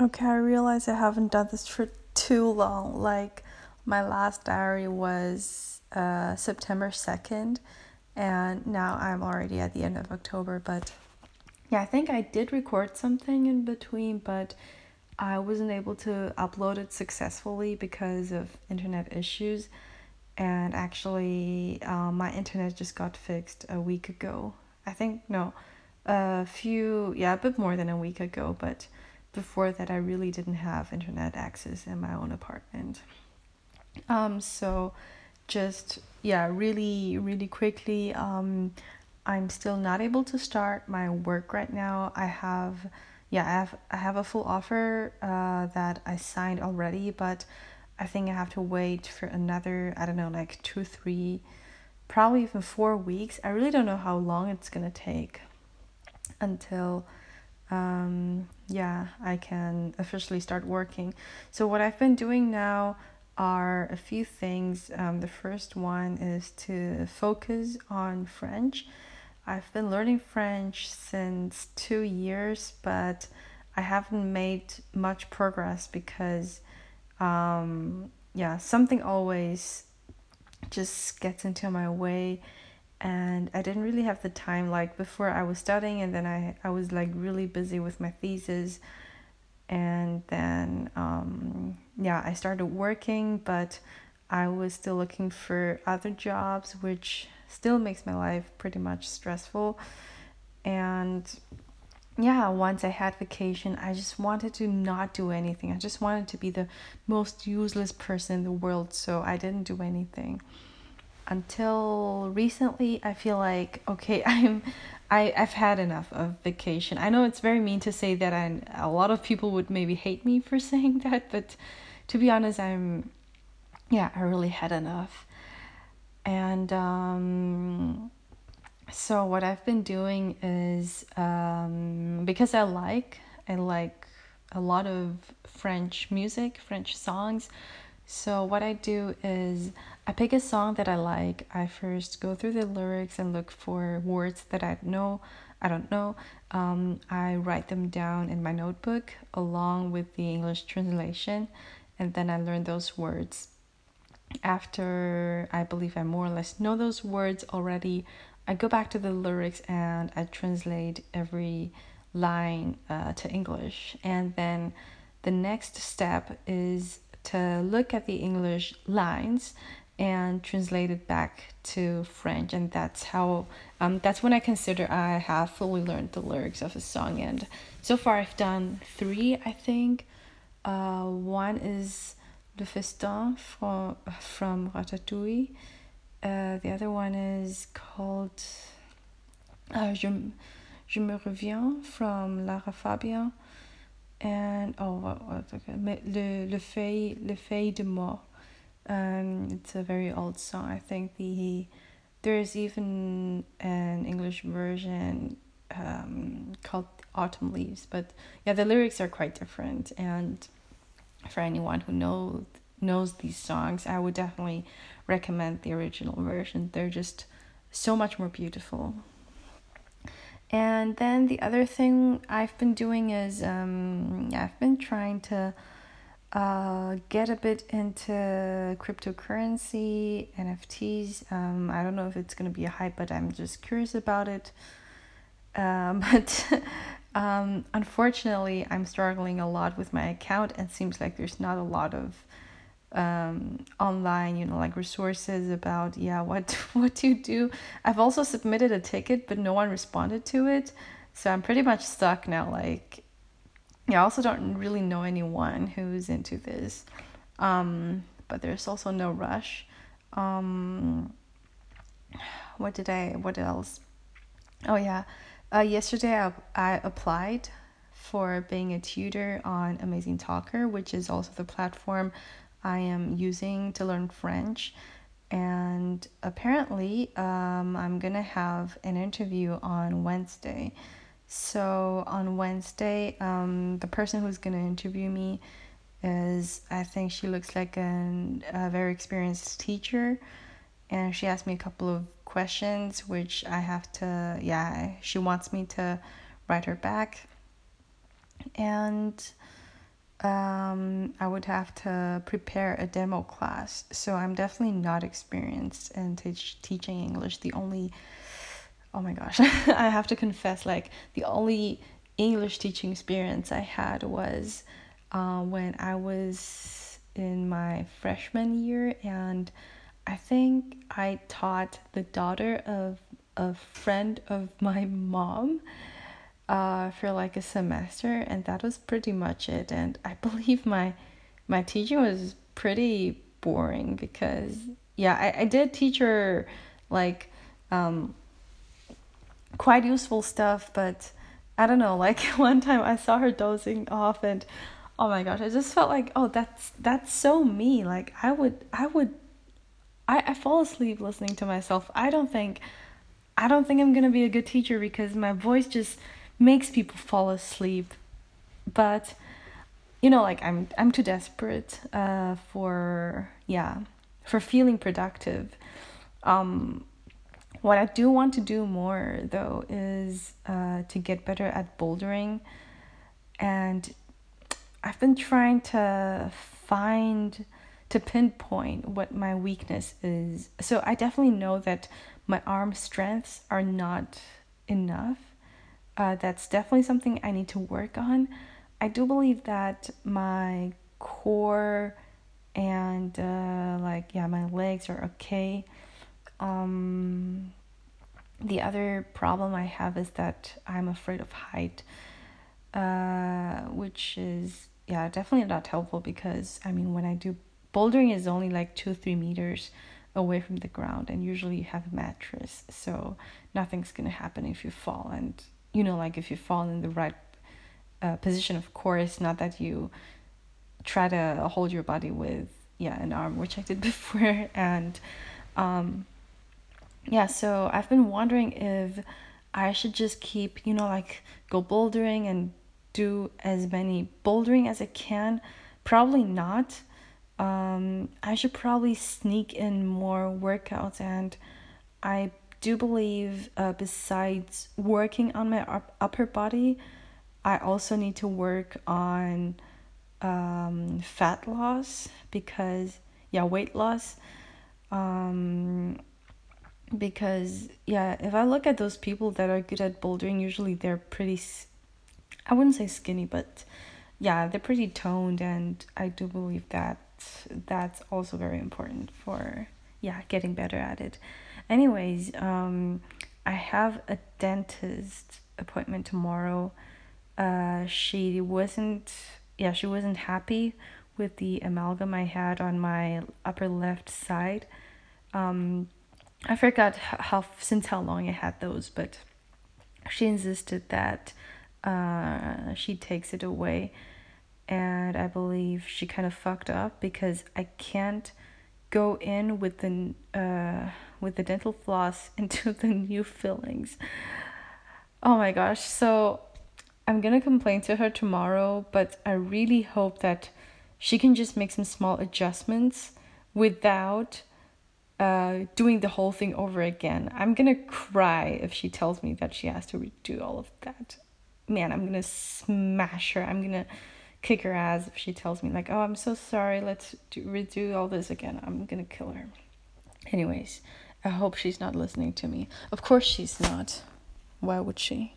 Okay, I realize I haven't done this for too long. Like, my last diary was uh, September 2nd, and now I'm already at the end of October. But yeah, I think I did record something in between, but I wasn't able to upload it successfully because of internet issues. And actually, uh, my internet just got fixed a week ago. I think, no, a few, yeah, a bit more than a week ago, but before that I really didn't have internet access in my own apartment. Um, so just yeah, really really quickly um I'm still not able to start my work right now. I have yeah, I have I have a full offer uh that I signed already, but I think I have to wait for another, I don't know, like 2 3 probably even 4 weeks. I really don't know how long it's going to take until um, yeah, I can officially start working. So, what I've been doing now are a few things. Um, the first one is to focus on French. I've been learning French since two years, but I haven't made much progress because, um, yeah, something always just gets into my way and I didn't really have the time like before I was studying and then I, I was like really busy with my thesis and then um, yeah I started working but I was still looking for other jobs which still makes my life pretty much stressful. And yeah once I had vacation I just wanted to not do anything. I just wanted to be the most useless person in the world so I didn't do anything until recently i feel like okay i'm I, i've had enough of vacation. I know it's very mean to say that and a lot of people would maybe hate me for saying that but to be honest i'm yeah i really had enough. And um so what i've been doing is um because i like i like a lot of french music french songs so what i do is I pick a song that I like. I first go through the lyrics and look for words that I know. I don't know. Um, I write them down in my notebook along with the English translation, and then I learn those words. After I believe I more or less know those words already, I go back to the lyrics and I translate every line uh, to English. And then the next step is to look at the English lines and translate it back to French, and that's how um, that's when I consider I have fully learned the lyrics of a song. And so far, I've done three, I think. Uh, one is Le Festin from from Ratatouille. Uh, the other one is called uh, Je, Je me reviens from Lara Fabian. And oh, what, what, okay. Le, le, feuille, le feuille de mort um, it's a very old song. I think the there's even an English version um, called Autumn Leaves, but yeah, the lyrics are quite different. And for anyone who knows knows these songs, I would definitely recommend the original version. They're just so much more beautiful. And then the other thing I've been doing is um, I've been trying to uh, get a bit into cryptocurrency, NFTs. Um, I don't know if it's going to be a hype, but I'm just curious about it. Um, but um, unfortunately, I'm struggling a lot with my account, and seems like there's not a lot of um, online, you know, like resources about yeah what what to do. I've also submitted a ticket, but no one responded to it, so I'm pretty much stuck now. Like yeah, I also don't really know anyone who's into this. Um, but there's also no rush. Um, what did I, what else? Oh, yeah. Uh, yesterday I, I applied for being a tutor on AmazingTalker, which is also the platform I am using to learn French. And apparently, um, I'm gonna have an interview on Wednesday. So on Wednesday, um, the person who's to interview me is, I think she looks like an, a very experienced teacher. And she asked me a couple of questions, which I have to, yeah, she wants me to write her back. And um, I would have to prepare a demo class. So I'm definitely not experienced in teach, teaching English. The only, oh my gosh, I have to confess, like the only English teaching experience I had was uh, when I was in my freshman year, and I think I taught the daughter of a friend of my mom uh, for like a semester, and that was pretty much it. And I believe my my teaching was pretty boring because yeah, I, I did teach her like um, quite useful stuff, but I don't know. Like one time I saw her dozing off, and oh my gosh, I just felt like oh that's that's so me. Like I would I would I, I fall asleep listening to myself. I don't think I don't think I'm gonna be a good teacher because my voice just makes people fall asleep. But you know, like I'm I'm too desperate uh, for yeah for feeling productive. Um, what I do want to do more though is uh, to get better at bouldering, and I've been trying to find to pinpoint what my weakness is. So I definitely know that my arm strengths are not enough uh, that's definitely something I need to work on. I do believe that my core and uh, like yeah my legs are okay. Um, the other problem I have is that I'm afraid of height, uh, which is yeah definitely not helpful because I mean when I do bouldering is only like two three meters away from the ground and usually you have a mattress so nothing's gonna happen if you fall and you know like if you fall in the right uh, position of course not that you try to hold your body with yeah an arm which i did before and um yeah so i've been wondering if i should just keep you know like go bouldering and do as many bouldering as i can. Probably not. Um i should probably sneak in more workouts and i do believe uh, besides working on my up- upper body, I also need to work on um, fat loss because, yeah, weight loss. Um, because, yeah, if I look at those people that are good at bouldering, usually they're pretty, I wouldn't say skinny, but yeah, they're pretty toned, and I do believe that that's also very important for, yeah, getting better at it. Anyways, um, I have a dentist appointment tomorrow. Uh, she wasn't, yeah, she wasn't happy with the amalgam I had on my upper left side. Um, I forgot how since how long I had those, but she insisted that uh, she takes it away, and I believe she kind of fucked up because I can't go in with the uh, with the dental floss into the new fillings. Oh my gosh. So I'm to complain to her tomorrow, but I really hope that she can just make some small adjustments without uh, doing the whole thing over again. I'm to cry if she tells me that she has to redo all of that. Man, I'm to smash her. I'm to kick her ass if she tells me like, "Oh, I'm so sorry. Let's do, redo all this again." I'm to kill her. Anyways, I hope she's not listening to me. Of course she's not. Why would she?